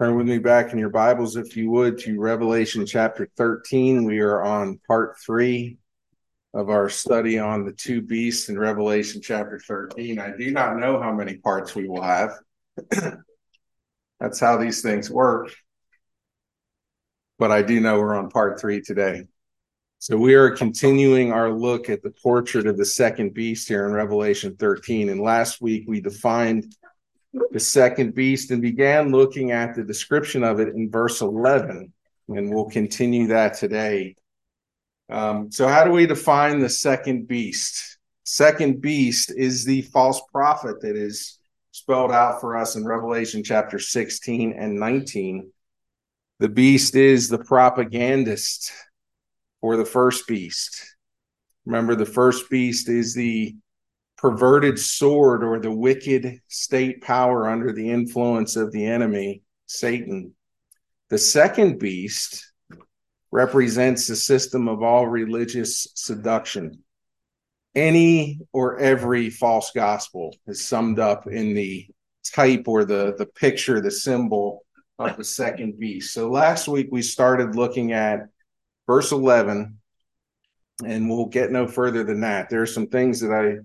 Turn with me back in your Bibles, if you would, to Revelation chapter 13. We are on part three of our study on the two beasts in Revelation chapter 13. I do not know how many parts we will have. That's how these things work. But I do know we're on part three today. So we are continuing our look at the portrait of the second beast here in Revelation 13. And last week we defined the second beast and began looking at the description of it in verse 11. And we'll continue that today. Um, so, how do we define the second beast? Second beast is the false prophet that is spelled out for us in Revelation chapter 16 and 19. The beast is the propagandist for the first beast. Remember, the first beast is the perverted sword or the wicked state power under the influence of the enemy, Satan. The second beast represents the system of all religious seduction. Any or every false gospel is summed up in the type or the, the picture, the symbol of the second beast. So last week we started looking at verse 11, and we'll get no further than that. There are some things that I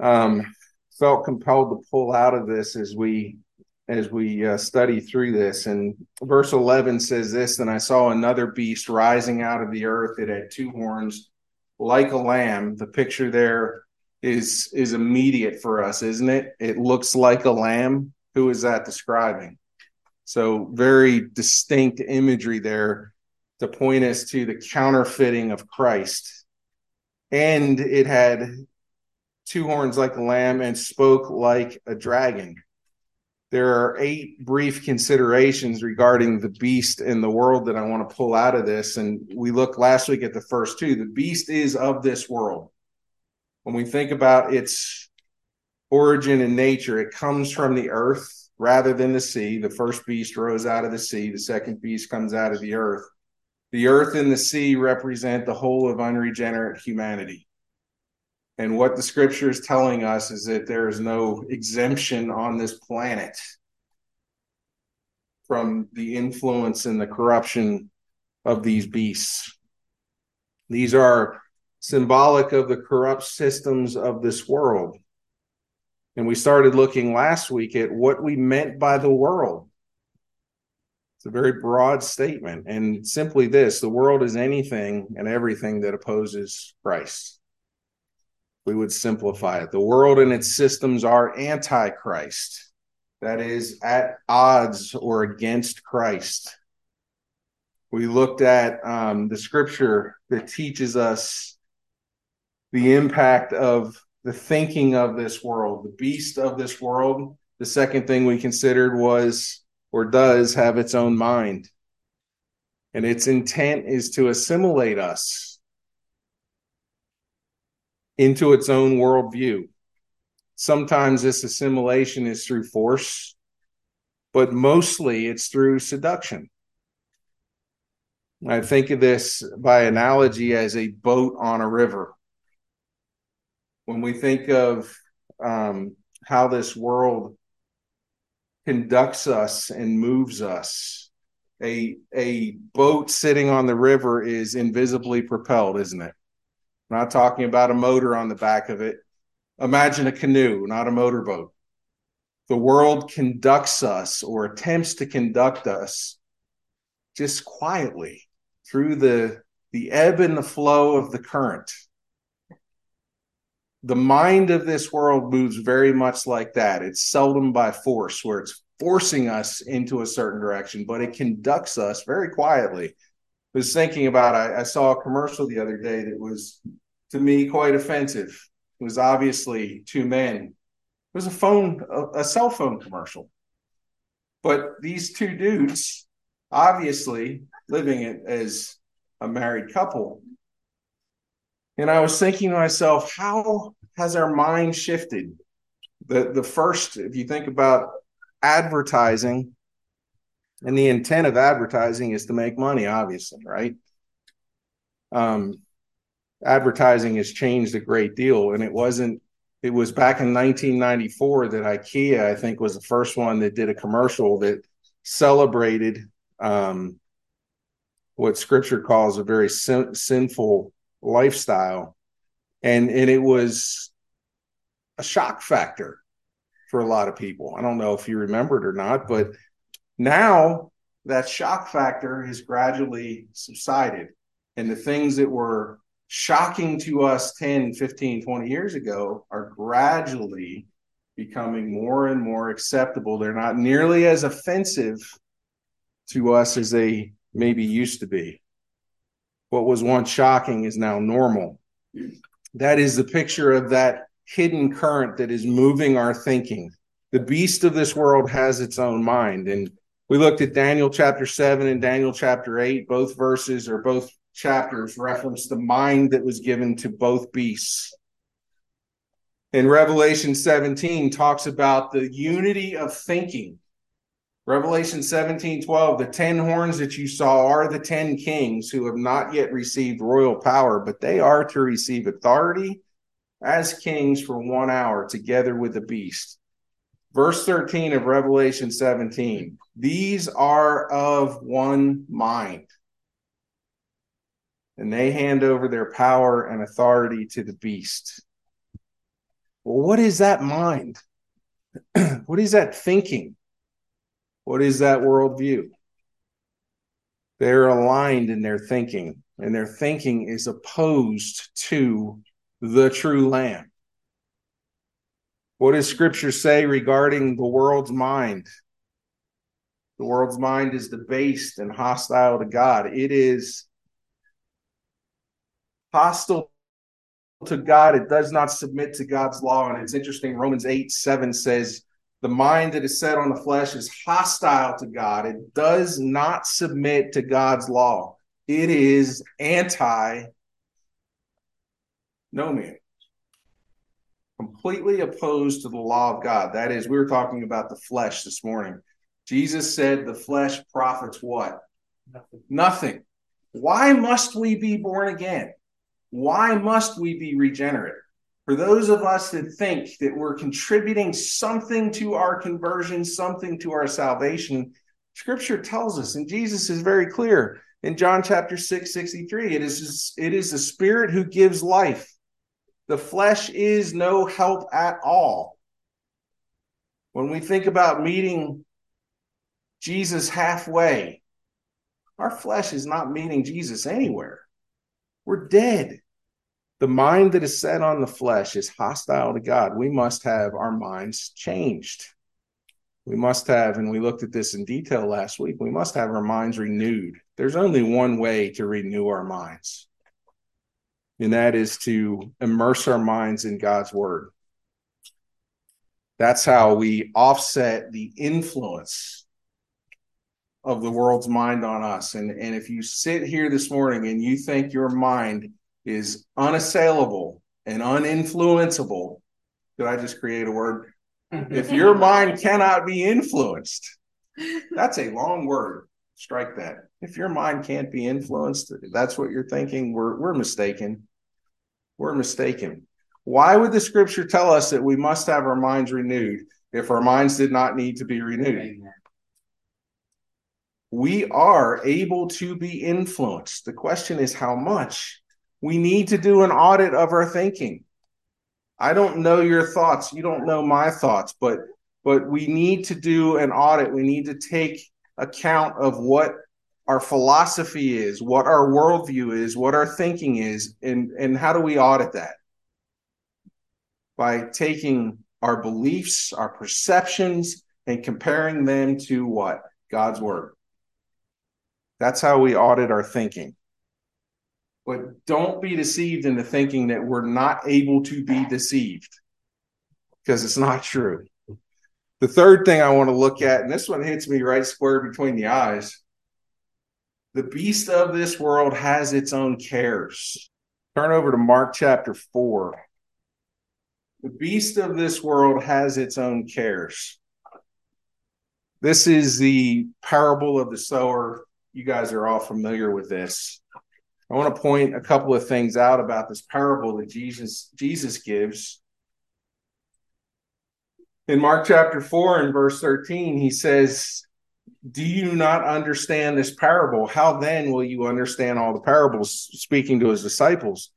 um, felt compelled to pull out of this as we as we uh, study through this. And verse 11 says this Then I saw another beast rising out of the earth. It had two horns like a lamb. The picture there is is immediate for us, isn't it? It looks like a lamb. Who is that describing? So, very distinct imagery there to point us to the counterfeiting of Christ. And it had two horns like a lamb, and spoke like a dragon. There are eight brief considerations regarding the beast in the world that I want to pull out of this. And we looked last week at the first two. The beast is of this world. When we think about its origin and nature, it comes from the earth rather than the sea. The first beast rose out of the sea, the second beast comes out of the earth. The earth and the sea represent the whole of unregenerate humanity. And what the scripture is telling us is that there is no exemption on this planet from the influence and the corruption of these beasts. These are symbolic of the corrupt systems of this world. And we started looking last week at what we meant by the world. It's a very broad statement. And simply this the world is anything and everything that opposes Christ we would simplify it. The world and its systems are antichrist, that is, at odds or against Christ. We looked at um, the scripture that teaches us the impact of the thinking of this world, the beast of this world. The second thing we considered was or does have its own mind. And its intent is to assimilate us into its own worldview. Sometimes this assimilation is through force, but mostly it's through seduction. I think of this by analogy as a boat on a river. When we think of um, how this world conducts us and moves us, a, a boat sitting on the river is invisibly propelled, isn't it? Not talking about a motor on the back of it. Imagine a canoe, not a motorboat. The world conducts us or attempts to conduct us just quietly through the, the ebb and the flow of the current. The mind of this world moves very much like that. It's seldom by force, where it's forcing us into a certain direction, but it conducts us very quietly was thinking about I, I, saw a commercial the other day that was to me quite offensive. It was obviously two men. It was a phone, a, a cell phone commercial. But these two dudes, obviously living it as a married couple. And I was thinking to myself, how has our mind shifted? The the first, if you think about advertising, and the intent of advertising is to make money, obviously, right? Um, advertising has changed a great deal, and it wasn't It was back in 1994 that IKEA, I think, was the first one that did a commercial that celebrated um, what Scripture calls a very sin- sinful lifestyle, and and it was a shock factor for a lot of people. I don't know if you remember it or not, but now that shock factor has gradually subsided, and the things that were shocking to us 10, 15, 20 years ago are gradually becoming more and more acceptable. They're not nearly as offensive to us as they maybe used to be. What was once shocking is now normal. That is the picture of that hidden current that is moving our thinking. The beast of this world has its own mind. And we looked at Daniel chapter 7 and Daniel chapter 8. Both verses or both chapters reference the mind that was given to both beasts. In Revelation 17 talks about the unity of thinking. Revelation 17 12, the 10 horns that you saw are the 10 kings who have not yet received royal power, but they are to receive authority as kings for one hour together with the beast. Verse 13 of Revelation 17, these are of one mind and they hand over their power and authority to the beast. Well, what is that mind? what is that thinking? What is that worldview? They're aligned in their thinking, and their thinking is opposed to the true Lamb. What does Scripture say regarding the world's mind? The world's mind is debased and hostile to God. It is hostile to God. It does not submit to God's law. And it's interesting, Romans 8 7 says, The mind that is set on the flesh is hostile to God. It does not submit to God's law. It is anti no man. Completely opposed to the law of God. That is, we were talking about the flesh this morning. Jesus said the flesh profits what? Nothing. Nothing. Why must we be born again? Why must we be regenerate? For those of us that think that we're contributing something to our conversion, something to our salvation, scripture tells us, and Jesus is very clear in John chapter 6, 63, it is, it is the spirit who gives life. The flesh is no help at all. When we think about meeting Jesus halfway, our flesh is not meeting Jesus anywhere. We're dead. The mind that is set on the flesh is hostile to God. We must have our minds changed. We must have, and we looked at this in detail last week, we must have our minds renewed. There's only one way to renew our minds, and that is to immerse our minds in God's word. That's how we offset the influence of the world's mind on us. And, and if you sit here this morning and you think your mind is unassailable and uninfluenceable, did I just create a word? if your mind cannot be influenced, that's a long word. Strike that. If your mind can't be influenced, that's what you're thinking, we're, we're mistaken. We're mistaken. Why would the scripture tell us that we must have our minds renewed if our minds did not need to be renewed? We are able to be influenced. The question is how much. We need to do an audit of our thinking. I don't know your thoughts. You don't know my thoughts, but but we need to do an audit. We need to take account of what our philosophy is, what our worldview is, what our thinking is, and, and how do we audit that? By taking our beliefs, our perceptions, and comparing them to what? God's word. That's how we audit our thinking. But don't be deceived into thinking that we're not able to be deceived because it's not true. The third thing I want to look at, and this one hits me right square between the eyes the beast of this world has its own cares. Turn over to Mark chapter 4. The beast of this world has its own cares. This is the parable of the sower you guys are all familiar with this. I want to point a couple of things out about this parable that Jesus Jesus gives. In Mark chapter 4 and verse 13, he says, Do you not understand this parable? How then will you understand all the parables? Speaking to his disciples.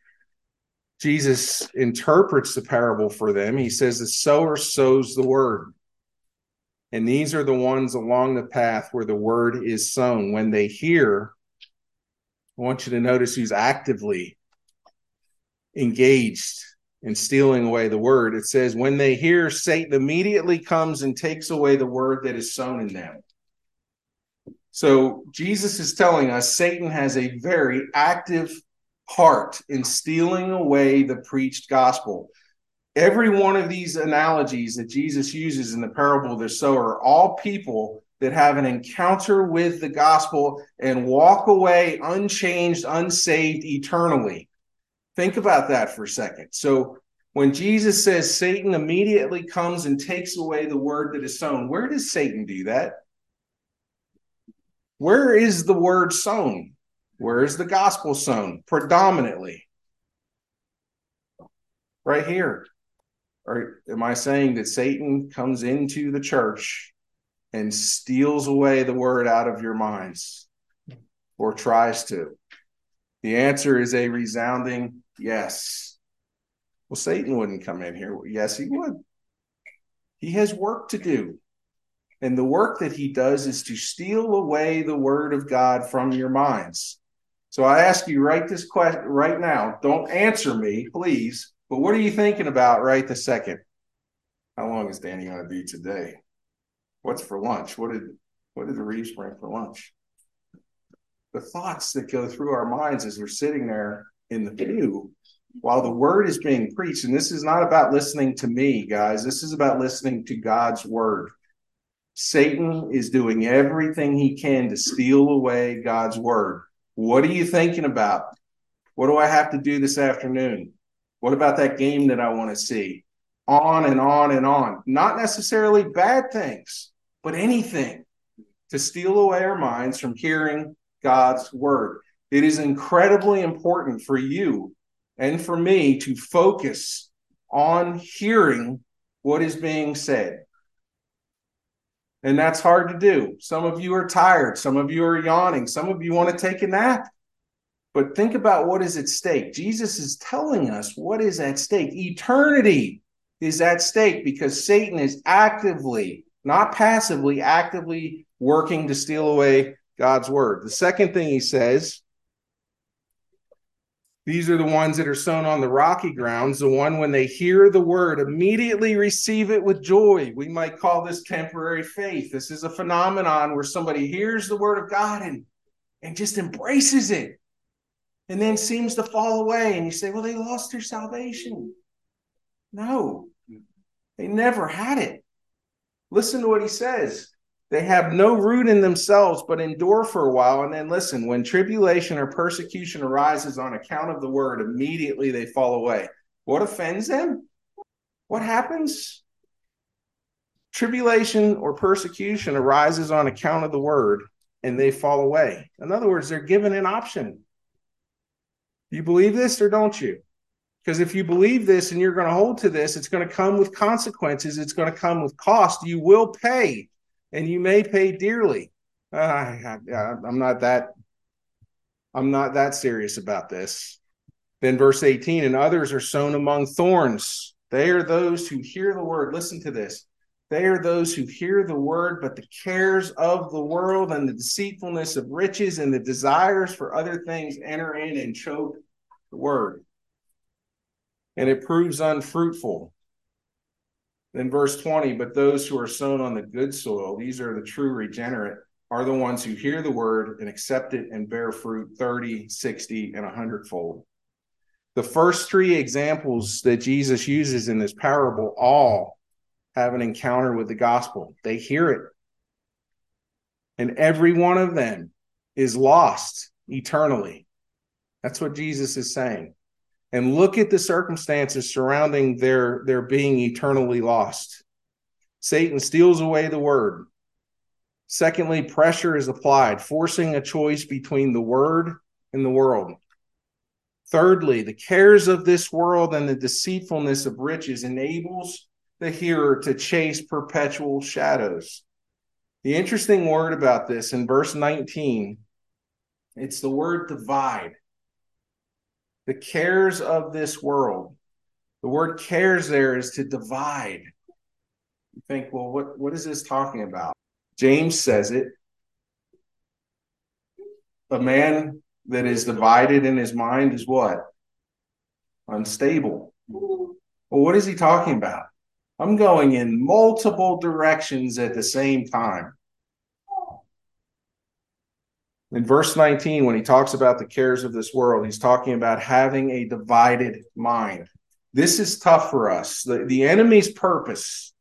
Jesus interprets the parable for them. He says, The sower sows the word. And these are the ones along the path where the word is sown. When they hear, I want you to notice who's actively engaged in stealing away the word. It says, When they hear, Satan immediately comes and takes away the word that is sown in them. So Jesus is telling us Satan has a very active part in stealing away the preached gospel. Every one of these analogies that Jesus uses in the parable of the sower are all people that have an encounter with the gospel and walk away unchanged, unsaved eternally. Think about that for a second. So, when Jesus says Satan immediately comes and takes away the word that is sown, where does Satan do that? Where is the word sown? Where is the gospel sown? Predominantly. Right here. Or am I saying that Satan comes into the church and steals away the word out of your minds or tries to? The answer is a resounding yes. Well, Satan wouldn't come in here. Yes, he would. He has work to do. And the work that he does is to steal away the word of God from your minds. So I ask you right this question right now. Don't answer me, please. But what are you thinking about right the second? How long is Danny going to be today? What's for lunch? What did what did the Reeves bring for lunch? The thoughts that go through our minds as we're sitting there in the pew while the word is being preached. And this is not about listening to me, guys. This is about listening to God's word. Satan is doing everything he can to steal away God's word. What are you thinking about? What do I have to do this afternoon? What about that game that I want to see? On and on and on. Not necessarily bad things, but anything to steal away our minds from hearing God's word. It is incredibly important for you and for me to focus on hearing what is being said. And that's hard to do. Some of you are tired. Some of you are yawning. Some of you want to take a nap. But think about what is at stake. Jesus is telling us what is at stake. Eternity is at stake because Satan is actively, not passively, actively working to steal away God's word. The second thing he says these are the ones that are sown on the rocky grounds, the one when they hear the word, immediately receive it with joy. We might call this temporary faith. This is a phenomenon where somebody hears the word of God and, and just embraces it and then seems to fall away. And you say, well, they lost their salvation. No, they never had it. Listen to what he says. They have no root in themselves, but endure for a while. And then listen, when tribulation or persecution arises on account of the word, immediately they fall away. What offends them? What happens? Tribulation or persecution arises on account of the word, and they fall away. In other words, they're given an option. You believe this or don't you? Because if you believe this and you're going to hold to this, it's going to come with consequences. It's going to come with cost. You will pay and you may pay dearly. Uh, I, I'm not that. I'm not that serious about this. Then verse 18, and others are sown among thorns. They are those who hear the word. Listen to this. They are those who hear the word, but the cares of the world and the deceitfulness of riches and the desires for other things enter in and choke the word. And it proves unfruitful. Then verse 20, but those who are sown on the good soil, these are the true regenerate, are the ones who hear the word and accept it and bear fruit 30, 60, and 100 fold. The first three examples that Jesus uses in this parable all have an encounter with the gospel. They hear it. And every one of them is lost eternally. That's what Jesus is saying and look at the circumstances surrounding their their being eternally lost satan steals away the word secondly pressure is applied forcing a choice between the word and the world thirdly the cares of this world and the deceitfulness of riches enables the hearer to chase perpetual shadows. The interesting word about this in verse 19, it's the word divide. The cares of this world. The word cares there is to divide. You think, well, what, what is this talking about? James says it. A man that is divided in his mind is what? Unstable. Well, what is he talking about? I'm going in multiple directions at the same time. In verse 19, when he talks about the cares of this world, he's talking about having a divided mind. This is tough for us. The, the enemy's purpose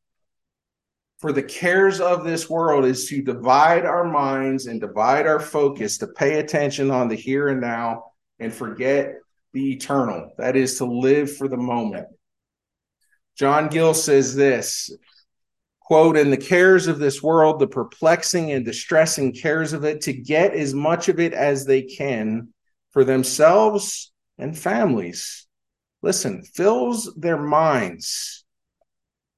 for the cares of this world is to divide our minds and divide our focus to pay attention on the here and now and forget the eternal. That is to live for the moment. John Gill says this quote, in the cares of this world, the perplexing and distressing cares of it, to get as much of it as they can for themselves and families. Listen, fills their minds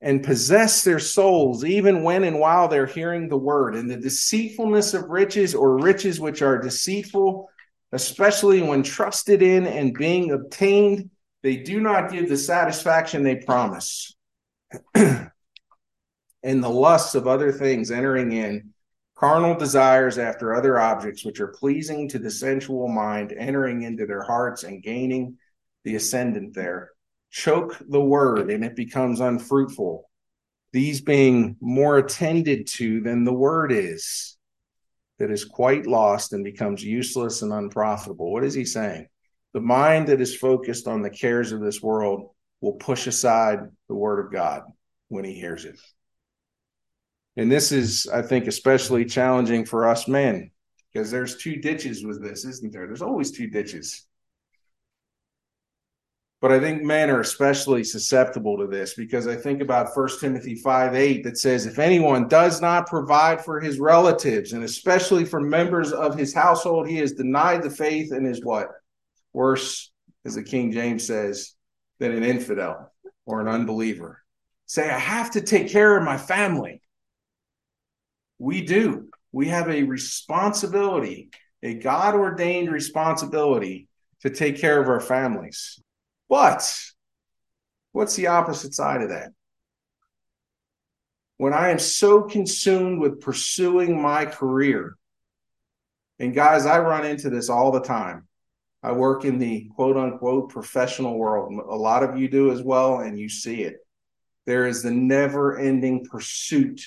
and possess their souls, even when and while they're hearing the word. And the deceitfulness of riches or riches which are deceitful, especially when trusted in and being obtained, they do not give the satisfaction they promise. and the lusts of other things entering in, carnal desires after other objects which are pleasing to the sensual mind, entering into their hearts and gaining the ascendant there choke the word and it becomes unfruitful. These being more attended to than the word is, that is quite lost and becomes useless and unprofitable. What is he saying? The mind that is focused on the cares of this world will push aside the word of God when he hears it. And this is, I think, especially challenging for us men because there's two ditches with this, isn't there? There's always two ditches. But I think men are especially susceptible to this because I think about 1 Timothy 5 8 that says, If anyone does not provide for his relatives and especially for members of his household, he has denied the faith and is what? Worse, as the King James says, than an infidel or an unbeliever. Say, I have to take care of my family. We do. We have a responsibility, a God ordained responsibility to take care of our families. But what's the opposite side of that? When I am so consumed with pursuing my career, and guys, I run into this all the time. I work in the quote unquote professional world. A lot of you do as well, and you see it. There is the never ending pursuit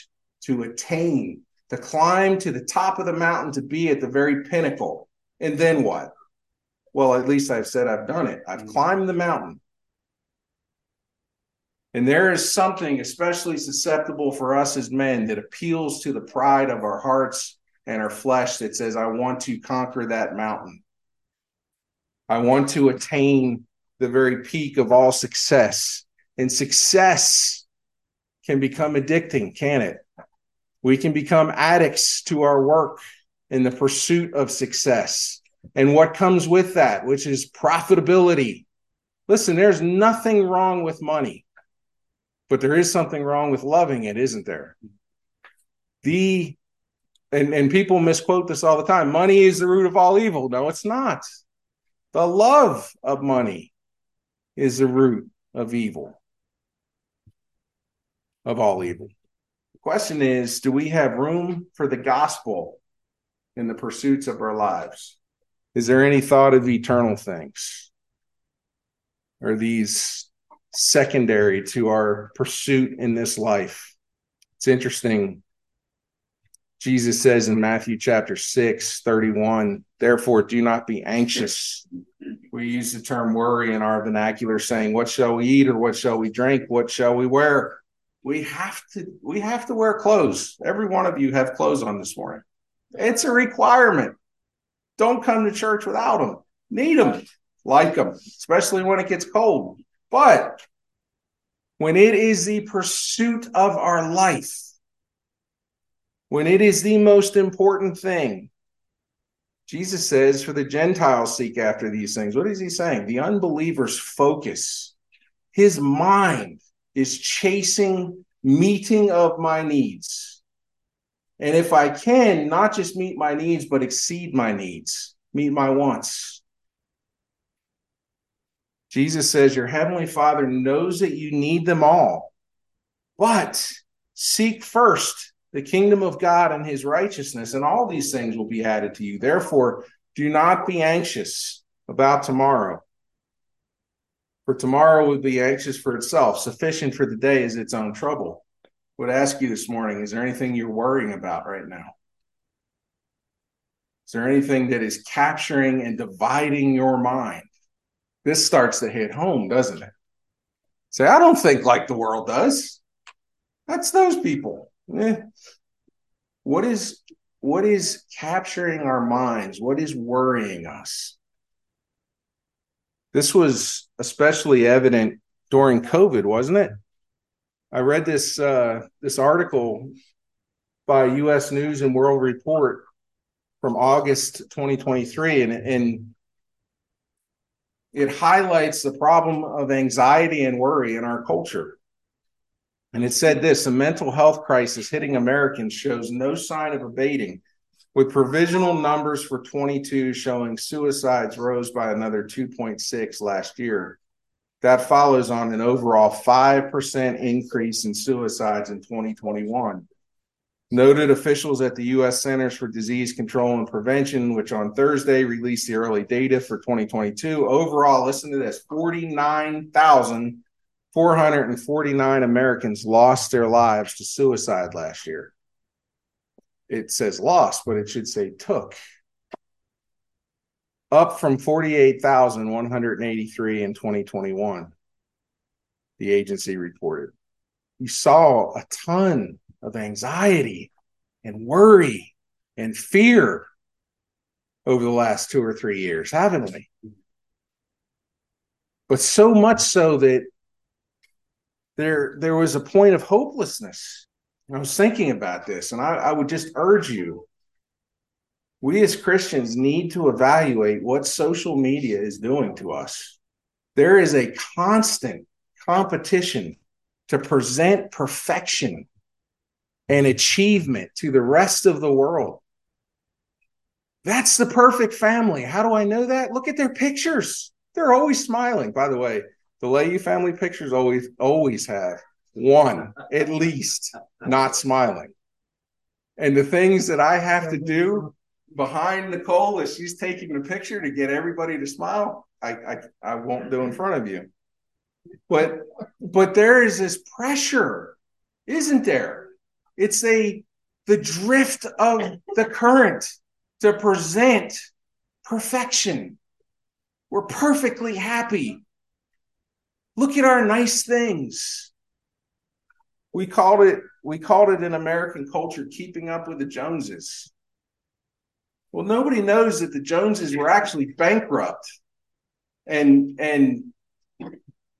to attain, to climb to the top of the mountain, to be at the very pinnacle. And then what? Well, at least I've said I've done it. I've mm. climbed the mountain. And there is something especially susceptible for us as men that appeals to the pride of our hearts and our flesh that says, I want to conquer that mountain. I want to attain the very peak of all success. And success can become addicting, can it? We can become addicts to our work in the pursuit of success and what comes with that, which is profitability. Listen, there's nothing wrong with money, but there is something wrong with loving it, isn't there? The and, and people misquote this all the time money is the root of all evil. No, it's not. The love of money is the root of evil, of all evil. Question is do we have room for the gospel in the pursuits of our lives? Is there any thought of eternal things? Are these secondary to our pursuit in this life? It's interesting. Jesus says in Matthew chapter 6, 31, therefore do not be anxious. We use the term worry in our vernacular, saying, What shall we eat or what shall we drink? What shall we wear? We have to we have to wear clothes. Every one of you have clothes on this morning. It's a requirement. Don't come to church without them. Need them, like them, especially when it gets cold. But when it is the pursuit of our life, when it is the most important thing, Jesus says, for the Gentiles seek after these things. What is he saying? The unbeliever's focus, his mind is chasing meeting of my needs. And if I can, not just meet my needs, but exceed my needs, meet my wants. Jesus says, Your heavenly Father knows that you need them all, but seek first the kingdom of God and his righteousness, and all these things will be added to you. Therefore, do not be anxious about tomorrow. For tomorrow will be anxious for itself. Sufficient for the day is its own trouble. Would ask you this morning is there anything you're worrying about right now? Is there anything that is capturing and dividing your mind? This starts to hit home, doesn't it? Say, I don't think like the world does. That's those people. Eh. What is what is capturing our minds? What is worrying us? This was especially evident during COVID, wasn't it? I read this uh, this article by U.S. News and World Report from August 2023, and, and it highlights the problem of anxiety and worry in our culture. And it said this the mental health crisis hitting Americans shows no sign of abating, with provisional numbers for 22 showing suicides rose by another 2.6 last year. That follows on an overall 5% increase in suicides in 2021. Noted officials at the U.S. Centers for Disease Control and Prevention, which on Thursday released the early data for 2022. Overall, listen to this 49,449 Americans lost their lives to suicide last year. It says lost, but it should say took. Up from 48,183 in 2021, the agency reported. You saw a ton of anxiety and worry and fear over the last two or three years, haven't we? But so much so that there there was a point of hopelessness. I was thinking about this, and I, I would just urge you. We as Christians need to evaluate what social media is doing to us. There is a constant competition to present perfection and achievement to the rest of the world. That's the perfect family. How do I know that? Look at their pictures. They're always smiling. By the way, the Leahy family pictures always always have one at least not smiling. And the things that I have to do behind Nicole as she's taking the picture to get everybody to smile, I, I I won't do in front of you. But but there is this pressure, isn't there? It's a the drift of the current to present perfection. We're perfectly happy. Look at our nice things. We called it we called it in American culture keeping up with the Joneses. Well, nobody knows that the Joneses were actually bankrupt and and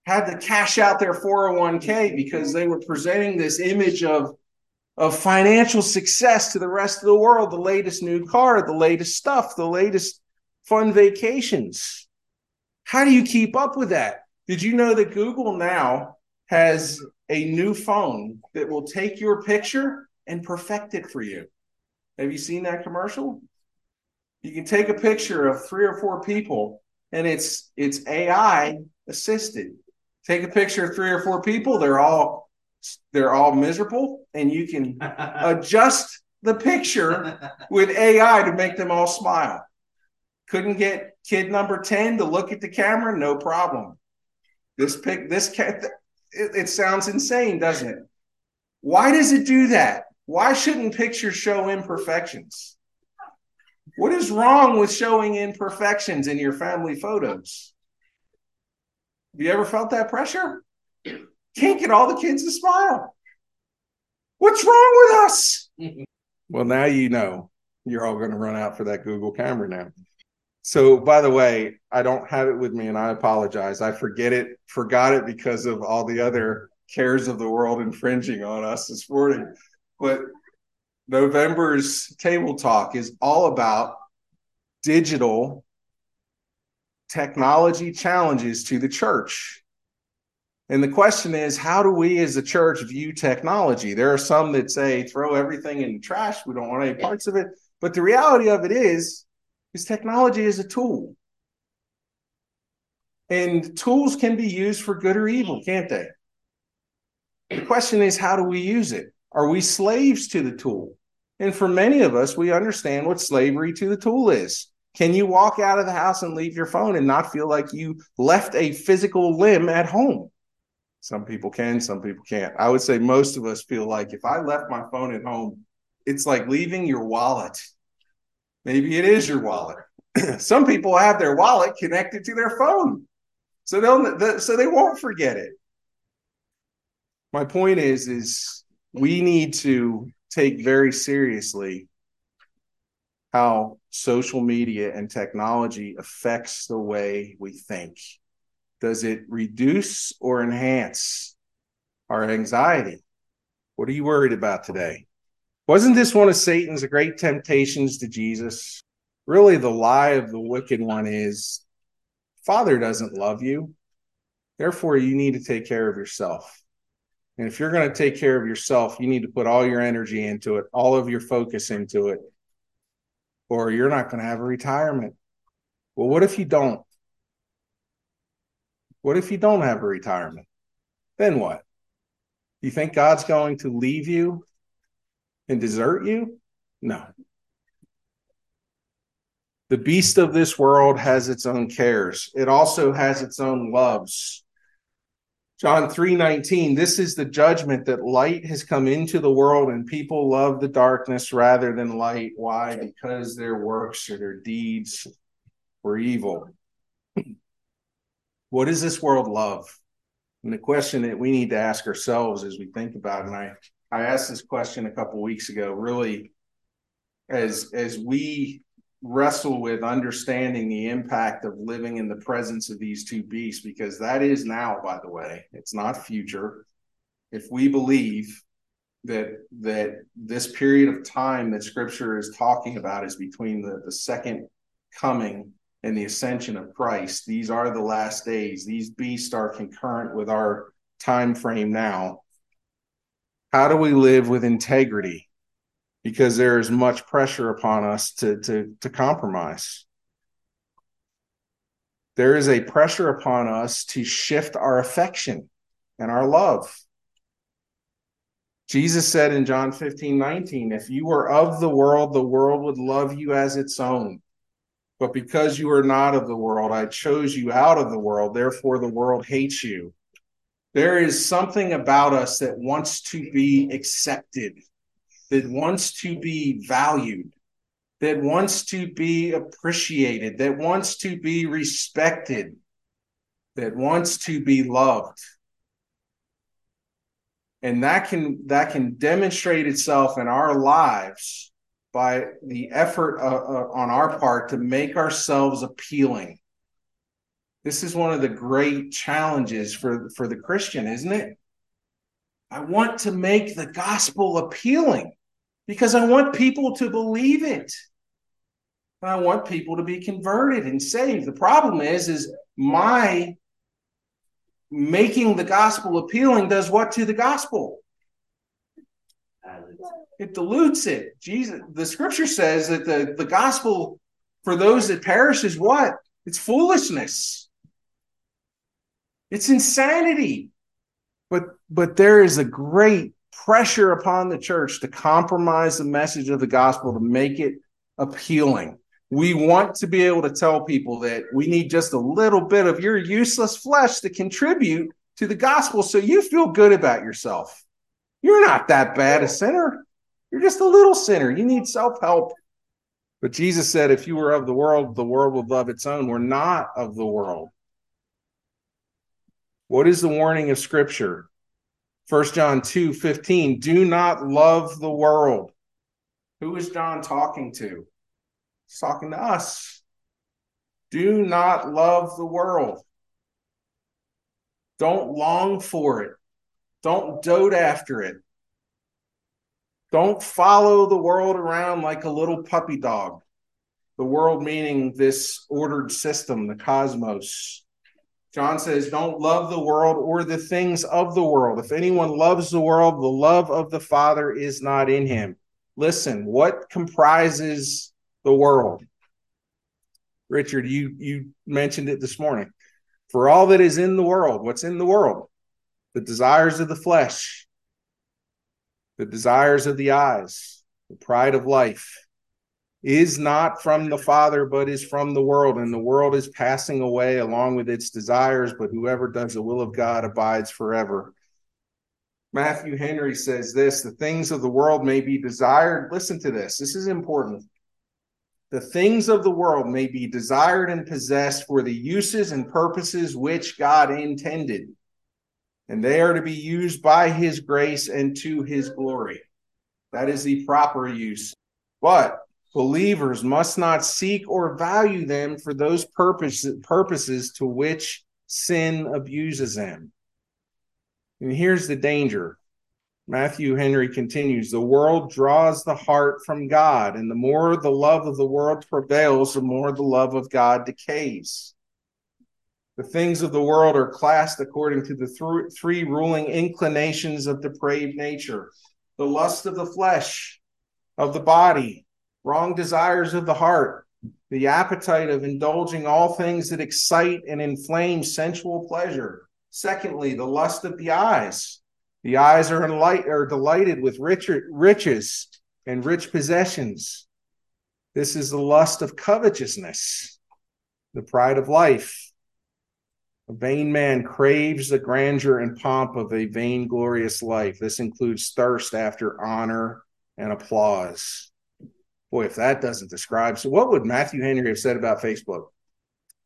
had to cash out their 401k because they were presenting this image of of financial success to the rest of the world the latest new car, the latest stuff, the latest fun vacations. How do you keep up with that? Did you know that Google now has a new phone that will take your picture and perfect it for you? Have you seen that commercial? You can take a picture of three or four people and it's it's AI assisted. Take a picture of three or four people, they're all they're all miserable, and you can adjust the picture with AI to make them all smile. Couldn't get kid number 10 to look at the camera? No problem. This pic, this cat, it, it sounds insane, doesn't it? Why does it do that? Why shouldn't pictures show imperfections? What is wrong with showing imperfections in your family photos? Have you ever felt that pressure? Can't get all the kids to smile. What's wrong with us? well, now you know you're all going to run out for that Google camera now. So, by the way, I don't have it with me and I apologize. I forget it, forgot it because of all the other cares of the world infringing on us this morning. But November's table talk is all about digital technology challenges to the church. And the question is, how do we as a church view technology? There are some that say throw everything in the trash. We don't want any parts of it. But the reality of it is, technology is a tool. And tools can be used for good or evil, can't they? The question is, how do we use it? Are we slaves to the tool? And for many of us, we understand what slavery to the tool is. Can you walk out of the house and leave your phone and not feel like you left a physical limb at home? Some people can, some people can't. I would say most of us feel like if I left my phone at home, it's like leaving your wallet. Maybe it is your wallet. some people have their wallet connected to their phone. So they'll so they won't forget it. My point is is we need to take very seriously how social media and technology affects the way we think. Does it reduce or enhance our anxiety? What are you worried about today? Wasn't this one of Satan's great temptations to Jesus? Really, the lie of the wicked one is Father doesn't love you. Therefore, you need to take care of yourself. And if you're going to take care of yourself, you need to put all your energy into it, all of your focus into it, or you're not going to have a retirement. Well, what if you don't? What if you don't have a retirement? Then what? You think God's going to leave you and desert you? No. The beast of this world has its own cares. It also has its own loves. John 3:19 This is the judgment that light has come into the world and people love the darkness rather than light why because their works or their deeds were evil What does this world love and the question that we need to ask ourselves as we think about it and I I asked this question a couple weeks ago really as as we wrestle with understanding the impact of living in the presence of these two beasts because that is now by the way it's not future. If we believe that that this period of time that scripture is talking about is between the, the second coming and the ascension of christ these are the last days. These beasts are concurrent with our time frame now how do we live with integrity because there is much pressure upon us to, to, to compromise. There is a pressure upon us to shift our affection and our love. Jesus said in John 15, 19, if you were of the world, the world would love you as its own. But because you are not of the world, I chose you out of the world. Therefore, the world hates you. There is something about us that wants to be accepted that wants to be valued, that wants to be appreciated, that wants to be respected, that wants to be loved. And that can that can demonstrate itself in our lives by the effort uh, uh, on our part to make ourselves appealing. This is one of the great challenges for, for the Christian, isn't it? I want to make the gospel appealing because I want people to believe it. I want people to be converted and saved. The problem is, is my making the gospel appealing does what to the gospel? It dilutes it. Jesus, the scripture says that the, the gospel for those that perish is what? It's foolishness. It's insanity. But but there is a great pressure upon the church to compromise the message of the gospel to make it appealing. We want to be able to tell people that we need just a little bit of your useless flesh to contribute to the gospel so you feel good about yourself. You're not that bad a sinner. You're just a little sinner. You need self help. But Jesus said, if you were of the world, the world would love its own. We're not of the world. What is the warning of Scripture? First John 2 15, do not love the world. Who is John talking to? He's talking to us. Do not love the world. Don't long for it. Don't dote after it. Don't follow the world around like a little puppy dog. The world meaning this ordered system, the cosmos John says, Don't love the world or the things of the world. If anyone loves the world, the love of the Father is not in him. Listen, what comprises the world? Richard, you, you mentioned it this morning. For all that is in the world, what's in the world? The desires of the flesh, the desires of the eyes, the pride of life, is not from the Father, but is from the world. And the world is passing away along with its desires, but whoever does the will of God abides forever. Matthew Henry says this the things of the world may be desired. Listen to this, this is important. The things of the world may be desired and possessed for the uses and purposes which God intended, and they are to be used by his grace and to his glory. That is the proper use. But believers must not seek or value them for those purposes, to which sin abuses them. And here's the danger. Matthew Henry continues The world draws the heart from God, and the more the love of the world prevails, the more the love of God decays. The things of the world are classed according to the th- three ruling inclinations of depraved nature the lust of the flesh, of the body, wrong desires of the heart, the appetite of indulging all things that excite and inflame sensual pleasure. Secondly, the lust of the eyes. The eyes are, enlight- are delighted with rich- riches and rich possessions. This is the lust of covetousness, the pride of life. A vain man craves the grandeur and pomp of a vainglorious life. This includes thirst after honor and applause. Boy, if that doesn't describe, so what would Matthew Henry have said about Facebook?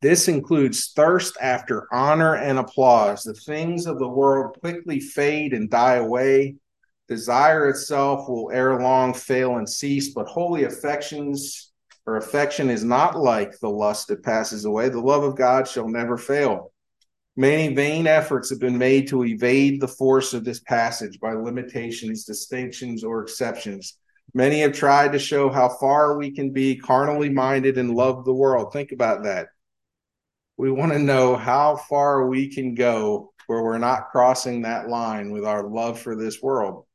This includes thirst after honor and applause. The things of the world quickly fade and die away. Desire itself will ere long fail and cease, but holy affections or affection is not like the lust that passes away. The love of God shall never fail. Many vain efforts have been made to evade the force of this passage by limitations, distinctions, or exceptions. Many have tried to show how far we can be carnally minded and love the world. Think about that. We want to know how far we can go where we're not crossing that line with our love for this world.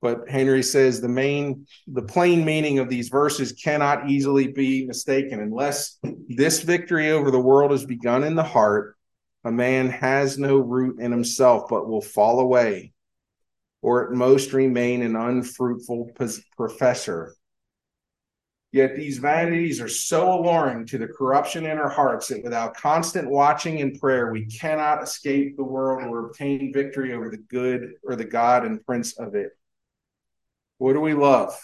But Henry says the main, the plain meaning of these verses cannot easily be mistaken unless this victory over the world has begun in the heart a man has no root in himself, but will fall away, or at most remain an unfruitful professor. Yet these vanities are so alluring to the corruption in our hearts that without constant watching and prayer, we cannot escape the world or obtain victory over the good or the God and Prince of it. What do we love?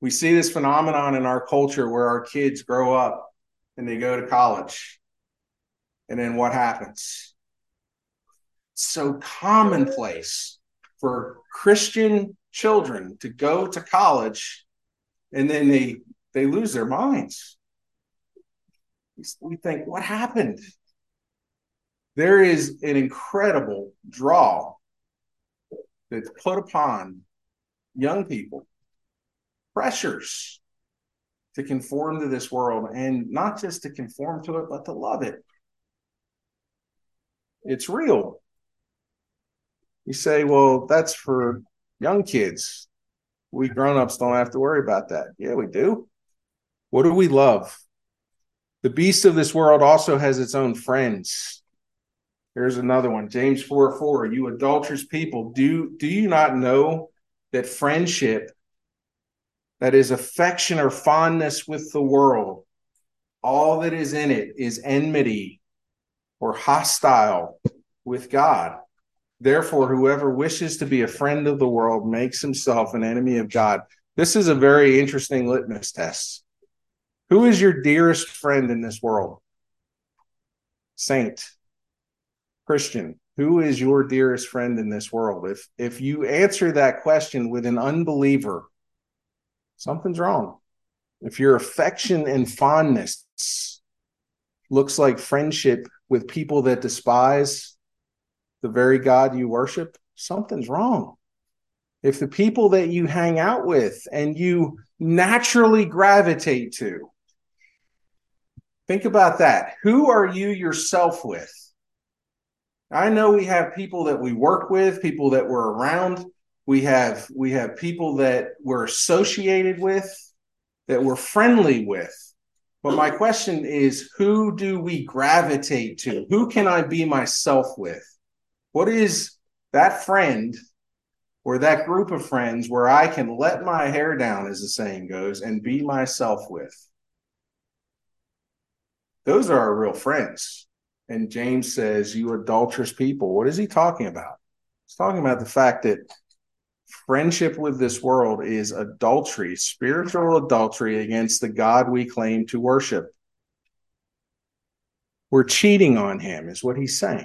We see this phenomenon in our culture where our kids grow up and they go to college and then what happens? So commonplace for Christian children to go to college and then they they lose their minds. We think, what happened? There is an incredible draw that's put upon young people, pressures to conform to this world, and not just to conform to it, but to love it. It's real. You say, well, that's for young kids. We grown-ups don't have to worry about that. Yeah, we do. What do we love? The beast of this world also has its own friends. Here's another one. James 4 4. You adulterous people, do, do you not know that friendship, that is affection or fondness with the world, all that is in it is enmity or hostile with God. Therefore, whoever wishes to be a friend of the world makes himself an enemy of God. This is a very interesting litmus test. Who is your dearest friend in this world? Saint, Christian, who is your dearest friend in this world? If if you answer that question with an unbeliever, something's wrong. If your affection and fondness looks like friendship with people that despise the very God you worship, something's wrong. If the people that you hang out with and you naturally gravitate to Think about that. Who are you yourself with? I know we have people that we work with, people that we're around. We have we have people that we're associated with, that we're friendly with. But my question is, who do we gravitate to? Who can I be myself with? What is that friend or that group of friends where I can let my hair down, as the saying goes, and be myself with? Those are our real friends. And James says, You adulterous people. What is he talking about? He's talking about the fact that friendship with this world is adultery, spiritual adultery against the God we claim to worship. We're cheating on him, is what he's saying.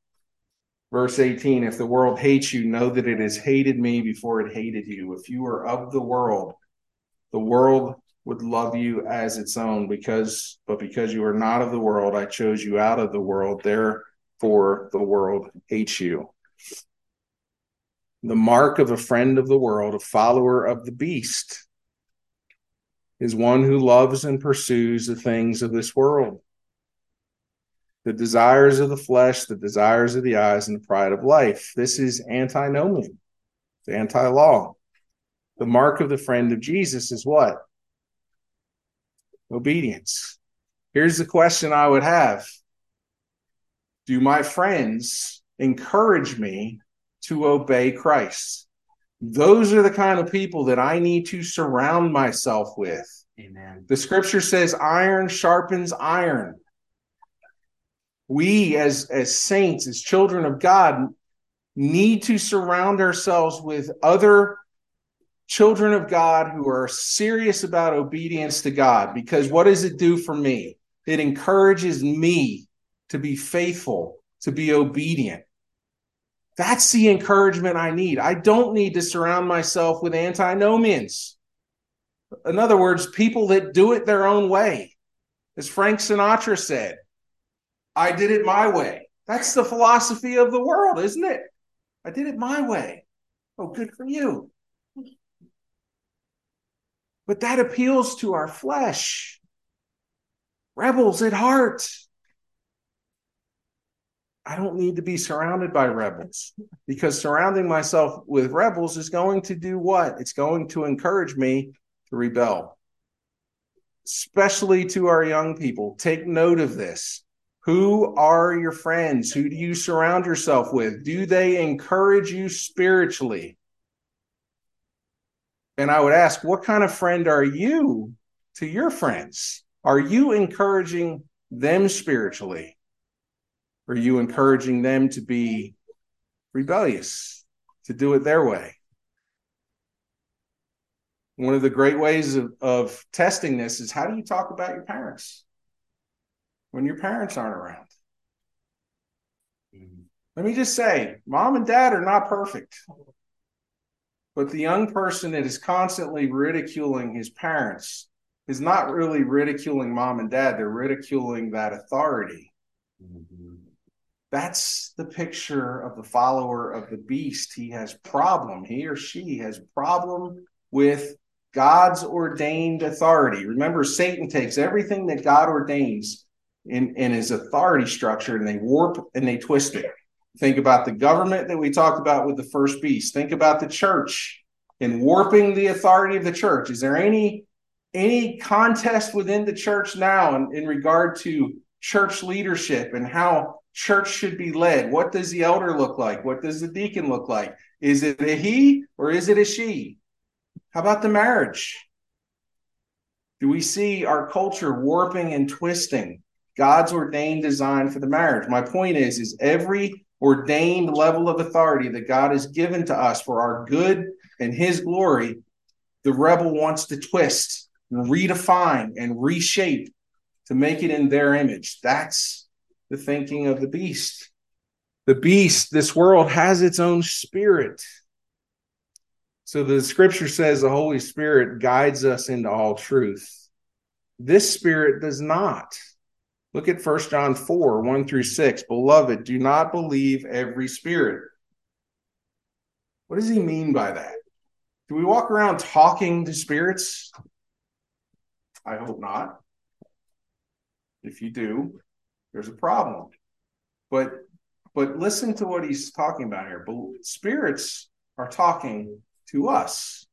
Verse 18 If the world hates you, know that it has hated me before it hated you. If you are of the world, the world would love you as its own. Because but because you are not of the world i chose you out of the world. Therefore the world hates you. The mark of a friend of the world a follower of the beast is one who loves and pursues the things of this world the desires of the flesh the desires of the eyes and the pride of life this is antinomian it's anti-law the mark of the friend of jesus is what obedience. Here's the question I would have Do my friends encourage me to obey Christ? Those are the kind of people that I need to surround myself with. Amen. The scripture says iron sharpens iron. We as as saints, as children of God, need to surround ourselves with other children of God who are serious about obedience to God because what does it do for me? It encourages me to be faithful, to be obedient. That's the encouragement I need. I don't need to surround myself with antinomians. In other words, people that do it their own way. As Frank Sinatra said, I did it my way. That's the philosophy of the world, isn't it? I did it my way. Oh, good for you. But that appeals to our flesh. Rebels at heart. I don't need to be surrounded by rebels because surrounding myself with rebels is going to do what? It's going to encourage me to rebel. Especially to our young people. Take note of this. Who are your friends? Who do you surround yourself with? Do they encourage you spiritually? And I would ask, what kind of friend are you to your friends? Are you encouraging them spiritually? Are you encouraging them to be rebellious, to do it their way? One of the great ways of, of testing this is how do you talk about your parents when your parents aren't around? Mm-hmm. Let me just say, mom and dad are not perfect. But the young person that is constantly ridiculing his parents is not really ridiculing mom and dad, they're ridiculing that authority. Mm-hmm. That's the picture of the follower of the beast. He has problem. He or she has problem with God's ordained authority. Remember, Satan takes everything that God ordains in, in his authority structure and they warp and they twist it. Think about the government that we talked about with the first beast. Think about the church and warping the authority of the church. Is there any any contest within the church now in, in regard to church leadership and how church should be led? What does the elder look like? What does the deacon look like? Is it a he or is it a she? How about the marriage? Do we see our culture warping and twisting God's ordained design for the marriage? My point is, is every ordained level of authority that God has given to us for our good and his glory, the rebel wants to twist and redefine and reshape to make it in their image. That's the thinking of the beast. The beast, this world has its own spirit. So the scripture says the Holy Spirit guides us into all truth. This spirit does not. Look at 1 John 4 1 through 6. Beloved, do not believe every spirit. What does he mean by that? Do we walk around talking to spirits? I hope not. If you do, there's a problem. But but listen to what he's talking about here. Spirits are talking to us.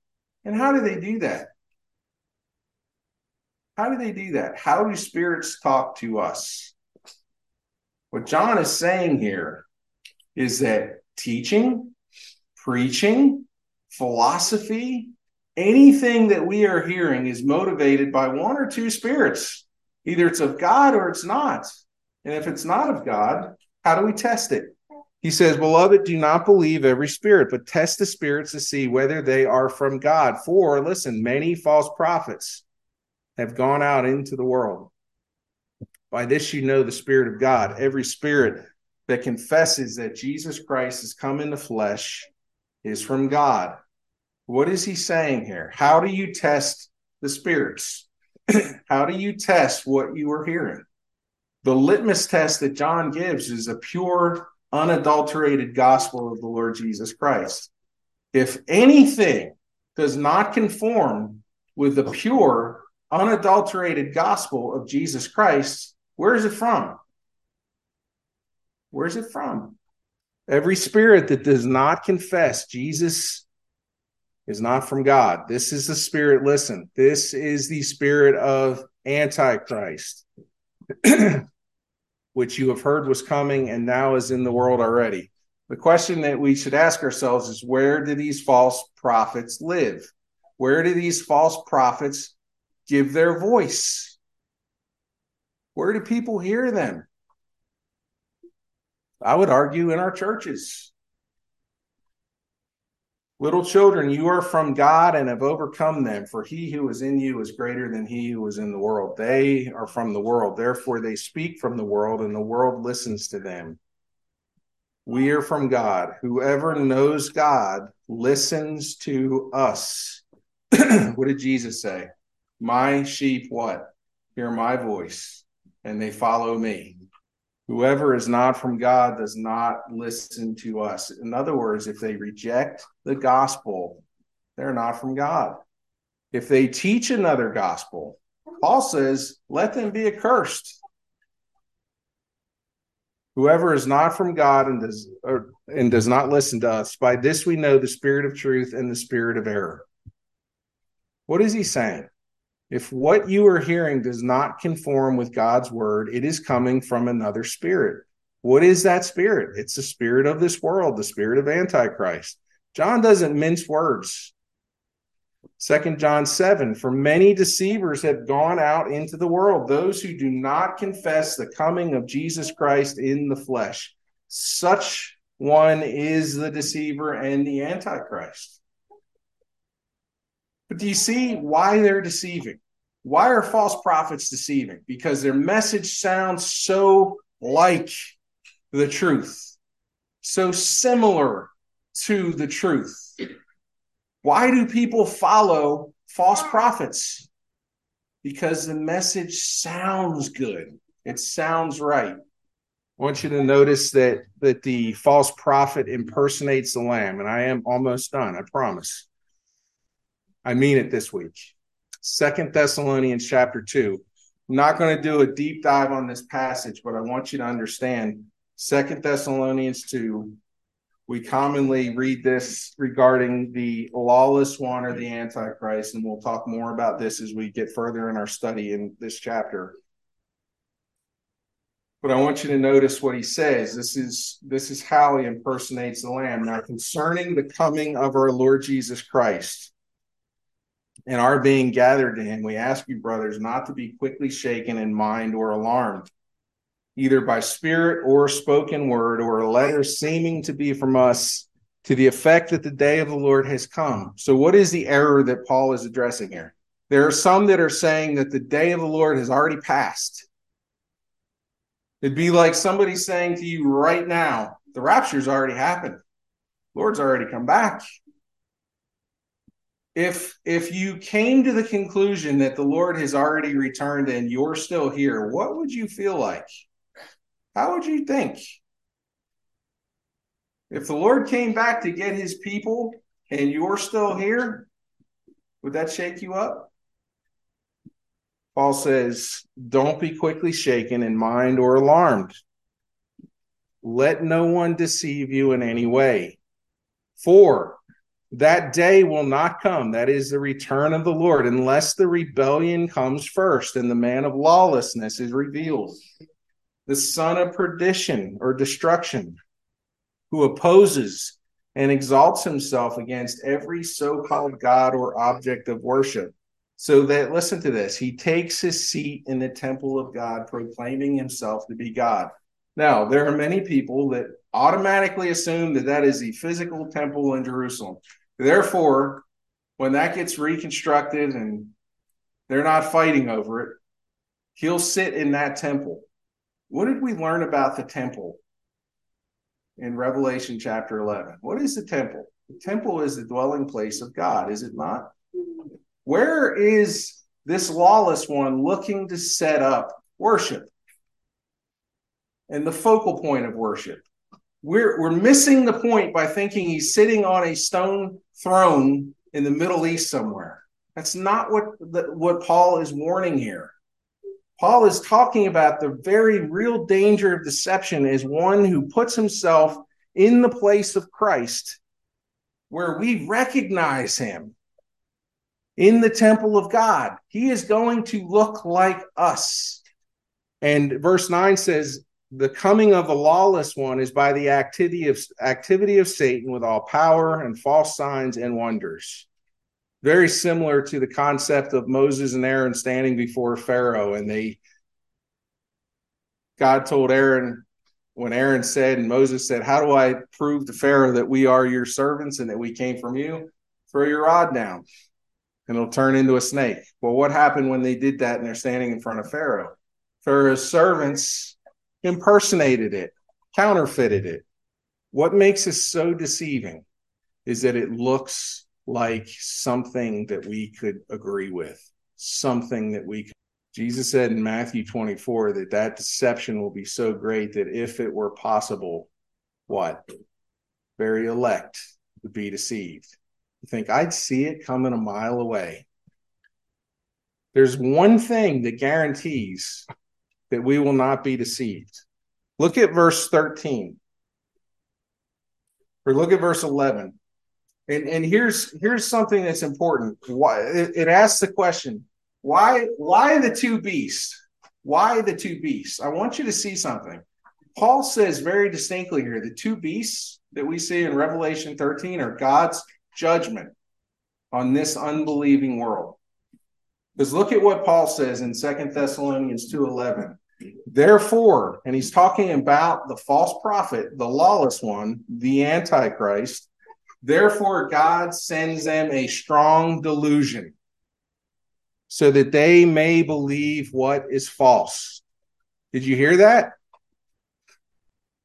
And how do they do that? How do they do that? How do spirits talk to us? What John is saying here is that teaching, preaching, philosophy, anything that we are hearing is motivated by one or two spirits. Either it's of God or it's not. And if it's not of God, how do we test it? He says, Beloved, do not believe every spirit, but test the spirits to see whether they are from God. For, listen, many false prophets have gone out into the world. By this you know the Spirit of God. Every spirit that confesses that Jesus Christ has come in the flesh is from God. What is he saying here? How do you test the spirits? How do you test what you are hearing? The litmus test that John gives is a pure, unadulterated gospel of the Lord Jesus Christ. If anything does not conform with the pure, unadulterated gospel of Jesus Christ, where is it from? Where is it from? Every spirit that does not confess Jesus is not from God. This is the spirit, listen, this is the spirit of Antichrist, which you have heard was coming and now is in the world already. The question that we should ask ourselves is where do these false prophets live? Where do these false prophets give their voice? Where do people hear them? I would argue in our churches. Little children, you are from God and have overcome them, for he who is in you is greater than he who is in the world. They are from the world, therefore they speak from the world, and the world listens to them. We are from God. Whoever knows God listens to us. what did Jesus say? My sheep, what? Hear my voice, and they follow me. Whoever is not from God does not listen to us. In other words, if they reject the gospel, they're not from God. If they teach another gospel, Paul says, let them be accursed. Whoever is not from God and does or, and does not listen to us, by this we know the spirit of truth and the spirit of error. What is he saying? If what you are hearing does not conform with God's word, it is coming from another spirit. What is that spirit? It's the spirit of this world, the spirit of Antichrist. John doesn't mince words. Second John 7 For many deceivers have gone out into the world, those who do not confess the coming of Jesus Christ in the flesh. Such one is the deceiver and the Antichrist. But do you see why they're deceiving? Why are false prophets deceiving? Because their message sounds so like the truth, so similar to the truth. Why do people follow false prophets? Because the message sounds good. It sounds right. I want you to notice that that the false prophet impersonates the lamb, and I am almost done, I promise. I mean it this week. Second Thessalonians chapter 2. I'm not going to do a deep dive on this passage, but I want you to understand Second Thessalonians 2. We commonly read this regarding the lawless one or the Antichrist, and we'll talk more about this as we get further in our study in this chapter. But I want you to notice what he says. This is this is how he impersonates the Lamb. Now, concerning the coming of our Lord Jesus Christ and are being gathered to him, we ask you, brothers, not to be quickly shaken in mind or alarmed, either by spirit or spoken word or a letter seeming to be from us to the effect that the day of the Lord has come. So, what is the error that Paul is addressing here? There are some that are saying that the day of the Lord has already passed. It'd be like somebody saying to you right now, the rapture's already happened. Lord's already come back. If if you came to the conclusion that the Lord has already returned and you're still here, what would you feel like? How would you think? If the Lord came back to get his people and you're still here, would that shake you up? Paul says, Don't be quickly shaken in mind or alarmed. Let no one deceive you in any way. For that day will not come, that is the return of the Lord, unless the rebellion comes first and the man of lawlessness is revealed, the son of perdition or destruction, who opposes and exalts himself against every so called God or object of worship so that, listen to this, he takes his seat in the temple of God, proclaiming himself to be God. Now, there are many people that automatically assume that that is the physical temple in Jerusalem. Therefore, when that gets reconstructed and they're not fighting over it, he'll sit in that temple. What did we learn about the temple in Revelation chapter 11? What is the temple? The temple is the dwelling place of God, is it not? Where is this lawless one looking to set up worship and the focal point of worship? We're, we're missing the point by thinking he's sitting on a stone throne in the Middle East somewhere. That's not what, what Paul is warning here. Paul is talking about the very real danger of deception as one who puts himself in the place of Christ, where we recognize him in the temple of God. He is going to look like us. And verse 9 says, the coming of the lawless one is by the activity of activity of Satan with all power and false signs and wonders. Very similar to the concept of Moses and Aaron standing before Pharaoh, and they God told Aaron when Aaron said and Moses said, "How do I prove to Pharaoh that we are your servants and that we came from you? Throw your rod down." and it'll turn into a snake. Well, what happened when they did that and they're standing in front of Pharaoh? Pharaoh's servants impersonated it, counterfeited it. What makes it so deceiving is that it looks like something that we could agree with, something that we could. Jesus said in Matthew 24 that that deception will be so great that if it were possible, what? Very elect would be deceived. You think I'd see it coming a mile away. There's one thing that guarantees that we will not be deceived. Look at verse 13. Or look at verse 11. And, and here's here's something that's important. Why it, it asks the question, why why the two beasts? Why the two beasts? I want you to see something. Paul says very distinctly here the two beasts that we see in Revelation 13 are God's judgment on this unbelieving world. Because look at what Paul says in Second Thessalonians 2:11. Therefore, and he's talking about the false prophet, the lawless one, the antichrist. Therefore, God sends them a strong delusion so that they may believe what is false. Did you hear that?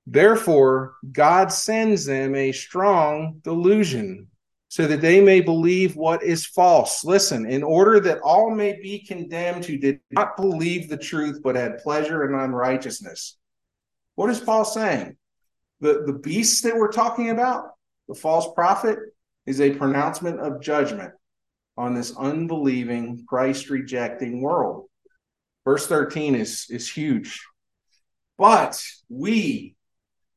Therefore, God sends them a strong delusion so that they may believe what is false. Listen, in order that all may be condemned who did not believe the truth but had pleasure in unrighteousness. What is Paul saying? The, the beast that we're talking about, the false prophet, is a pronouncement of judgment on this unbelieving, Christ rejecting world. Verse 13 is, is huge. But we,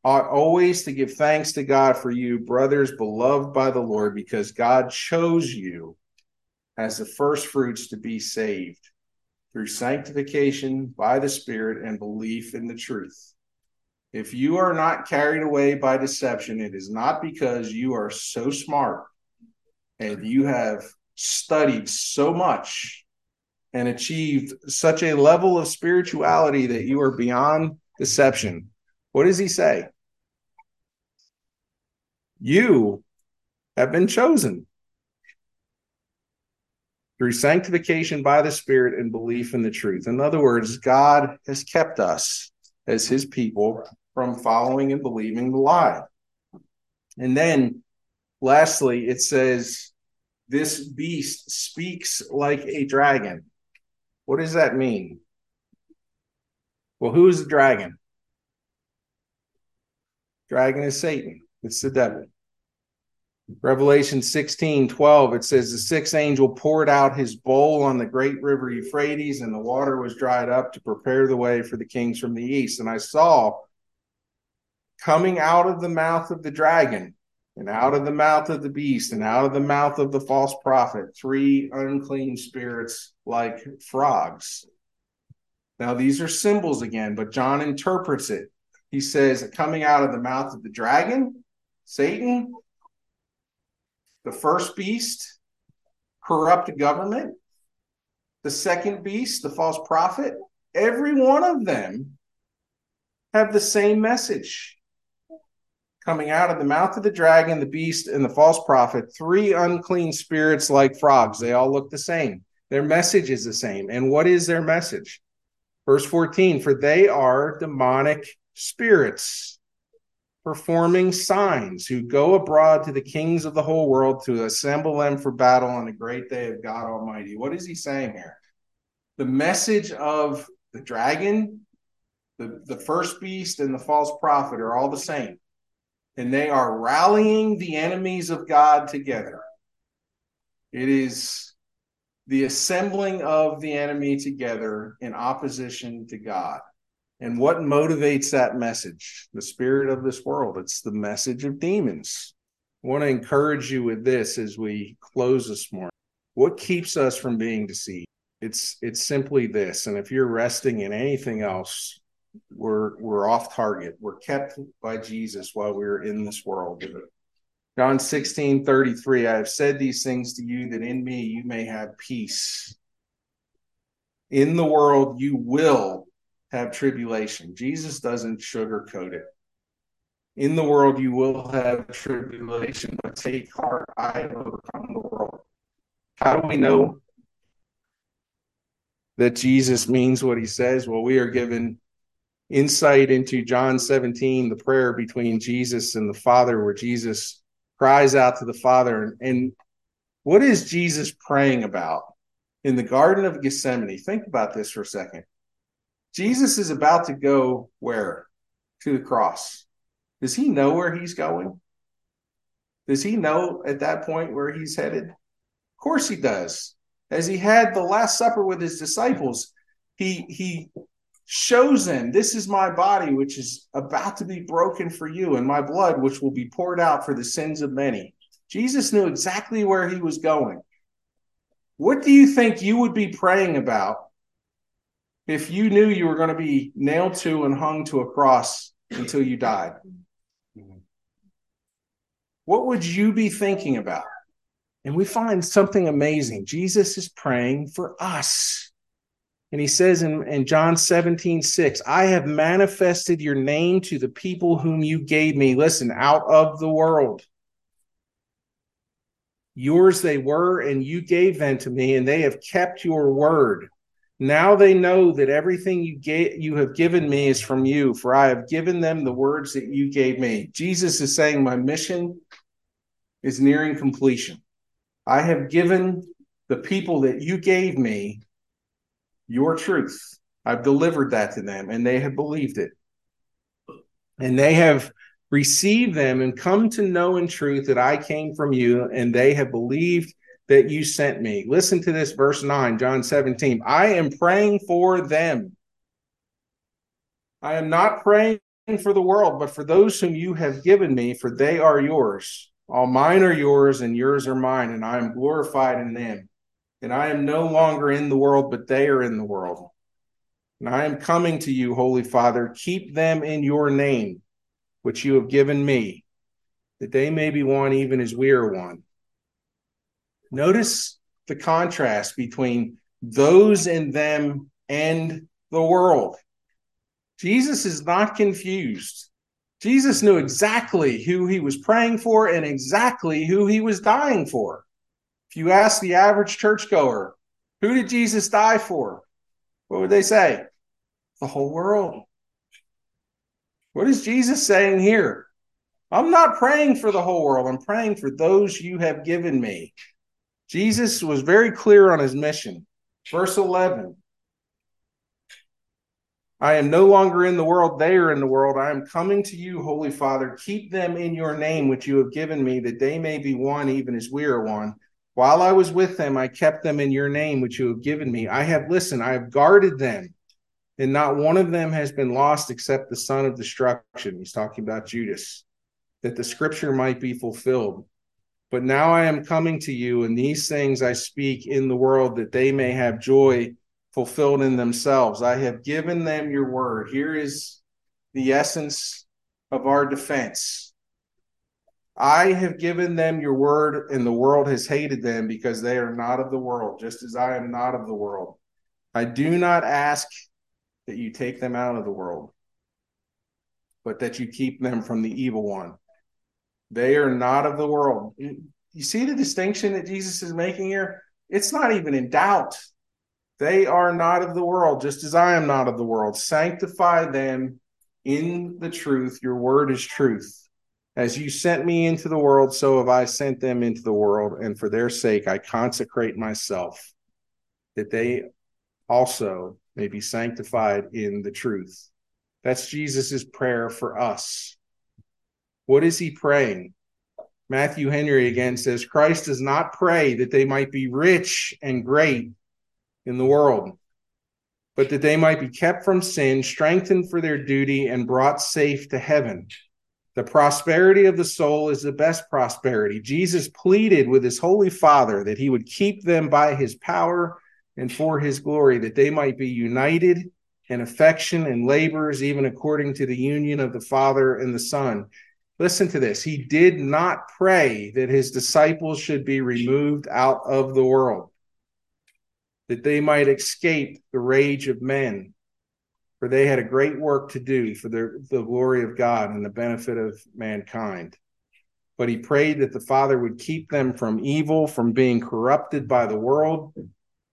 ought always to give thanks to God for you, brothers beloved by the Lord, because God chose you as the first fruits to be saved through sanctification by the Spirit and belief in the truth. If you are not carried away by deception, it is not because you are so smart and you have studied so much and achieved such a level of spirituality that you are beyond deception. What does he say? You have been chosen through sanctification by the Spirit and belief in the truth. In other words, God has kept us as his people from following and believing the lie. And then lastly, it says, This beast speaks like a dragon. What does that mean? Well, who is the dragon? Dragon is Satan, it's the devil. Revelation 16 12, it says, The sixth angel poured out his bowl on the great river Euphrates, and the water was dried up to prepare the way for the kings from the east. And I saw coming out of the mouth of the dragon, and out of the mouth of the beast, and out of the mouth of the false prophet, three unclean spirits like frogs. Now, these are symbols again, but John interprets it. He says, coming out of the mouth of the dragon, Satan, the first beast, corrupt government. The second beast, the false prophet. Every one of them have the same message. Coming out of the mouth of the dragon, the beast, and the false prophet, three unclean spirits like frogs. They all look the same. Their message is the same. And what is their message? Verse 14 For they are demonic spirits performing signs who go abroad to the kings of the whole world to assemble them for battle on the great day of God Almighty. What is he saying here? The message of the dragon, the, the first beast, and the false prophet are all the same. And they are rallying the enemies of God together. It is the assembling of the enemy together in opposition to God. And what motivates that message? The spirit of this world. It's the message of demons. I want to encourage you with this as we close this morning. What keeps us from being deceived? It's it's simply this. And if you're resting in anything else, we're we're off target. We're kept by Jesus while we're in this world. John 16, 33, I have said these things to you that in me you may have peace. In the world you will have tribulation. Jesus doesn't sugarcoat it. In the world you will have tribulation, but take heart, I overcome the world. How do we know that Jesus means what he says? Well, we are given insight into John 17, the prayer between Jesus and the Father, where Jesus cries out to the Father. And what is Jesus praying about in the Garden of Gethsemane? Think about this for a second. Jesus is about to go where? To the cross. Does he know where he's going? Does he know at that point where he's headed? Of course he does. As he had the Last Supper with his disciples, he he shows them, This is my body, which is about to be broken for you, and my blood, which will be poured out for the sins of many. Jesus knew exactly where he was going. What do you think you would be praying about if you knew you were going to be nailed to and hung to a cross until you died, what would you be thinking about? And we find something amazing. Jesus is praying for us. And he says in, in John 17, 6, I have manifested your name to the people whom you gave me. Listen, out of the world. Yours they were, and you gave them to me, and they have kept your word. Now they know that everything you gave, you have given me is from you, for I have given them the words that you gave me. Jesus is saying, My mission is nearing completion. I have given the people that you gave me your truth. I've delivered that to them, and they have believed it. And they have received them and come to know in truth that I came from you, and they have believed that you sent me. Listen to this, verse 9, John 17. I am praying for them. I am not praying for the world, but for those whom you have given me, for they are yours. All mine are yours, and yours are mine, and I am glorified in them. And I am no longer in the world, but they are in the world. And I am coming to you, Holy Father. Keep them in your name, which you have given me, that they may be one even as we are one. Notice the contrast between those in them and the world. Jesus is not confused. Jesus knew exactly who he was praying for and exactly who he was dying for. If you ask the average churchgoer, who did Jesus die for? What would they say? The whole world. What is Jesus saying here? I'm not praying for the whole world. I'm praying for those you have given me. Jesus was very clear on his mission. Verse 11 I am no longer in the world, they are in the world. I am coming to you, Holy Father. Keep them in your name, which you have given me, that they may be one, even as we are one. While I was with them, I kept them in your name, which you have given me. I have listened, I have guarded them, and not one of them has been lost except the son of destruction. He's talking about Judas, that the scripture might be fulfilled. But now I am coming to you, and these things I speak in the world, that they may have joy fulfilled in themselves. I have given them your word. Here is the essence of our defense. I have given them your word, and the world has hated them because they are not of the world, just as I am not of the world. I do not ask that you take them out of the world, but that you keep them from the evil one. They are not of the world. You see the distinction that Jesus is making here? It's not even in doubt. They are not of the world, just as I am not of the world. Sanctify them in the truth. Your word is truth. As you sent me into the world, so have I sent them into the world. And for their sake, I consecrate myself, that they also may be sanctified in the truth. That's Jesus' prayer for us. What is he praying? Matthew Henry again says Christ does not pray that they might be rich and great in the world, but that they might be kept from sin, strengthened for their duty, and brought safe to heaven. The prosperity of the soul is the best prosperity. Jesus pleaded with his holy Father that he would keep them by his power and for his glory, that they might be united in affection and labors, even according to the union of the Father and the Son. Listen to this. He did not pray that his disciples should be removed out of the world, that they might escape the rage of men, for they had a great work to do for the, the glory of God and the benefit of mankind. But he prayed that the Father would keep them from evil, from being corrupted by the world,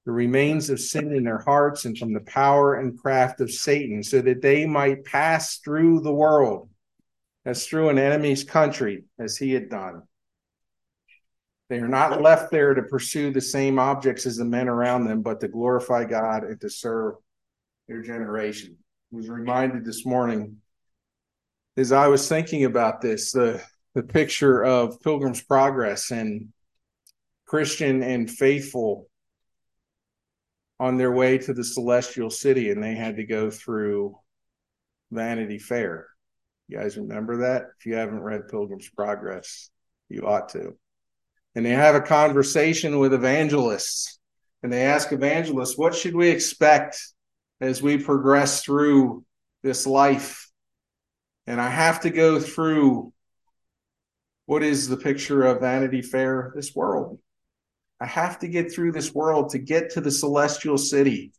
the remains of sin in their hearts, and from the power and craft of Satan, so that they might pass through the world as through an enemy's country, as he had done. They are not left there to pursue the same objects as the men around them, but to glorify God and to serve their generation. I was reminded this morning as I was thinking about this, the the picture of Pilgrim's Progress and Christian and faithful on their way to the celestial city, and they had to go through Vanity Fair. You guys remember that? If you haven't read Pilgrim's Progress, you ought to. And they have a conversation with evangelists, and they ask evangelists, What should we expect as we progress through this life. And I have to go through what is the picture of Vanity Fair, this world. I have to get through this world to get to the celestial city.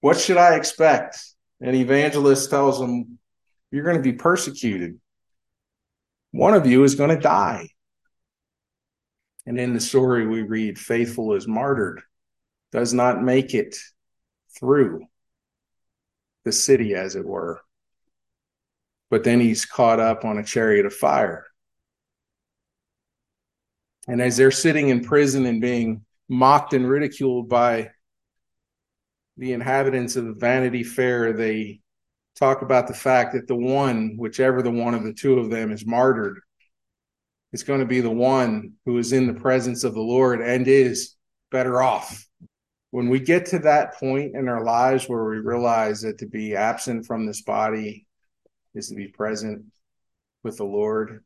What should I expect? An evangelist tells them, You're going to be persecuted. One of you is going to die. And in the story, we read, Faithful is martyred, does not make it through the city, as it were. But then he's caught up on a chariot of fire. And as they're sitting in prison and being mocked and ridiculed by the inhabitants of Vanity Fair, they talk about the fact that the one, whichever the one of the two of them is martyred, is going to be the one who is in the presence of the Lord and is better off when we get to that point in our lives where we realize that to be absent from this body is to be present with the Lord,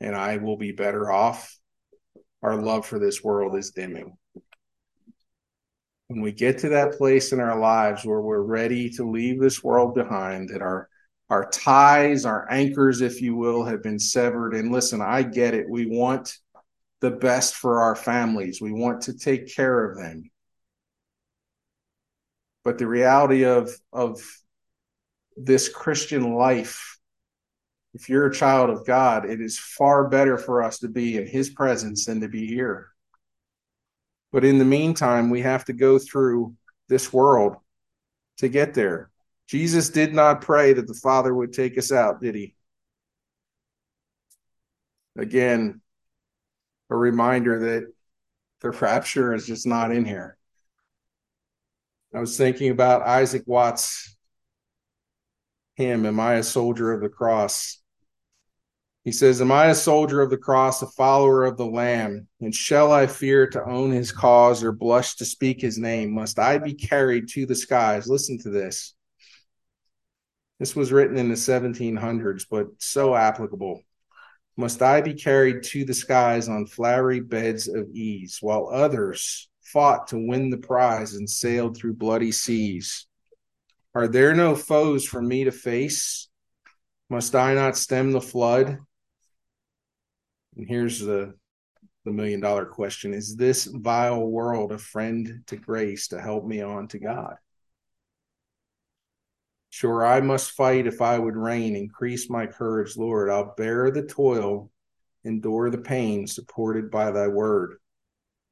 and I will be better off, our love for this world is dimming. When we get to that place in our lives where we're ready to leave this world behind, that our our ties, our anchors, if you will, have been severed. And listen, I get it. We want the best for our families. We want to take care of them but the reality of of this Christian life, if you're a child of God, it is far better for us to be in His presence than to be here. But in the meantime, we have to go through this world to get there. Jesus did not pray that the Father would take us out, did he? Again, a reminder that the rapture is just not in here. I was thinking about Isaac Watts' hymn, Am I a Soldier of the Cross? He says, Am I a soldier of the cross, a follower of the Lamb? And shall I fear to own his cause or blush to speak his name? Must I be carried to the skies? Listen to this. This was written in the 1700s, but so applicable. Must I be carried to the skies on flowery beds of ease, while others fought to win the prize and sailed through bloody seas? Are there no foes for me to face? Must I not stem the flood? And here's the the million dollar question Is this vile world a friend to grace to help me on to God? Sure, I must fight if I would reign. Increase my courage, Lord. I'll bear the toil, endure the pain, supported by thy word.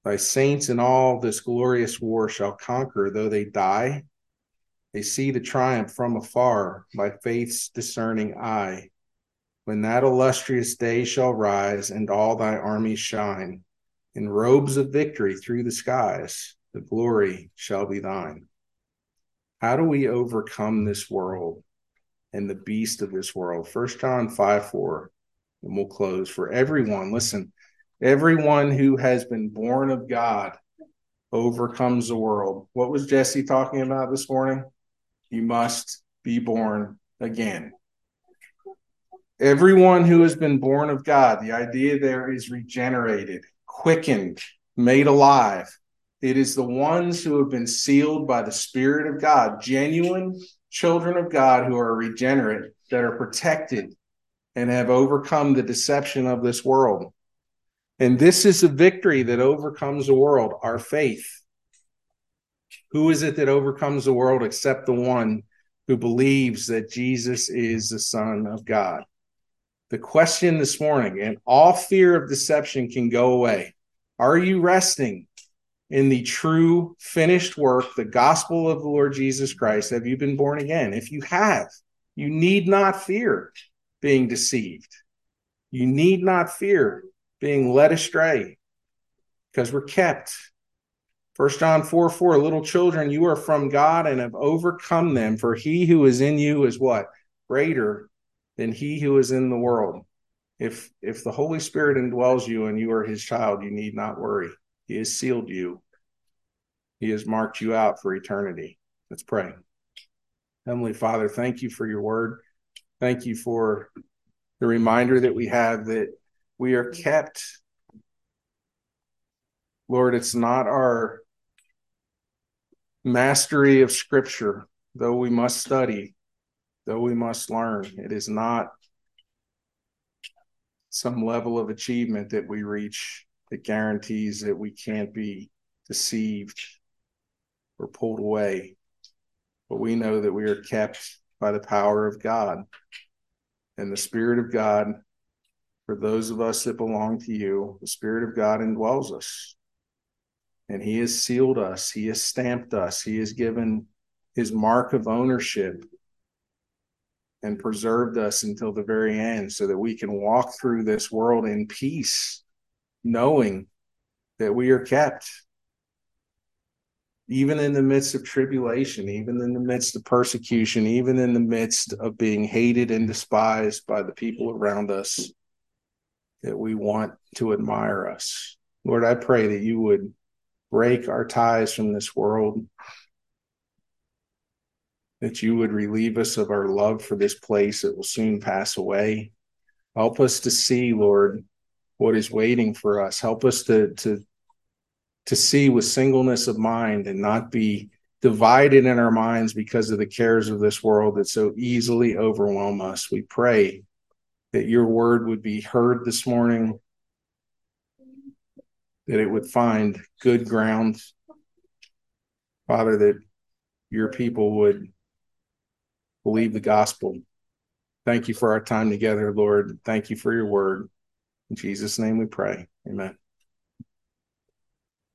Thy saints in all this glorious war shall conquer, though they die. They see the triumph from afar by faith's discerning eye. When that illustrious day shall rise and all thy armies shine, in robes of victory through the skies, the glory shall be thine. How do we overcome this world and the beast of this world? First John 5 4, and we'll close. For everyone, listen, everyone who has been born of God overcomes the world. What was Jesse talking about this morning? You must be born again. Everyone who has been born of God, the idea there is regenerated, quickened, made alive. It is the ones who have been sealed by the Spirit of God, genuine children of God who are regenerate, that are protected and have overcome the deception of this world. And this is a victory that overcomes the world, our faith. Who is it that overcomes the world except the one who believes that Jesus is the Son of God? The question this morning, and all fear of deception can go away. Are you resting in the true finished work, the gospel of the Lord Jesus Christ, have you been born again? If you have, you need not fear being deceived. You need not fear being led astray because we're kept. First John 4 4, little children, you are from God and have overcome them, for he who is in you is what? Greater than he who is in the world. If if the Holy Spirit indwells you and you are his child, you need not worry. He has sealed you. He has marked you out for eternity. Let's pray. Heavenly Father, thank you for your word. Thank you for the reminder that we have that we are kept. Lord, it's not our mastery of Scripture, though we must study, though we must learn. It is not some level of achievement that we reach that guarantees that we can't be deceived or pulled away. But we know that we are kept by the power of God and the Spirit of God. For those of us that belong to you, the Spirit of God indwells us. And He has sealed us, He has stamped us, He has given His mark of ownership and preserved us until the very end so that we can walk through this world in peace knowing that we are kept even in the midst of tribulation, even in the midst of persecution, even in the midst of being hated and despised by the people around us, that we want to admire us. Lord, I pray that you would break our ties from this world, that you would relieve us of our love for this place that will soon pass away. Help us to see, Lord, what is waiting for us. Help us to to to see with singleness of mind and not be divided in our minds because of the cares of this world that so easily overwhelm us. We pray that your word would be heard this morning, that it would find good ground. Father, that your people would believe the gospel. Thank you for our time together, Lord. Thank you for your word. In Jesus' name we pray. Amen.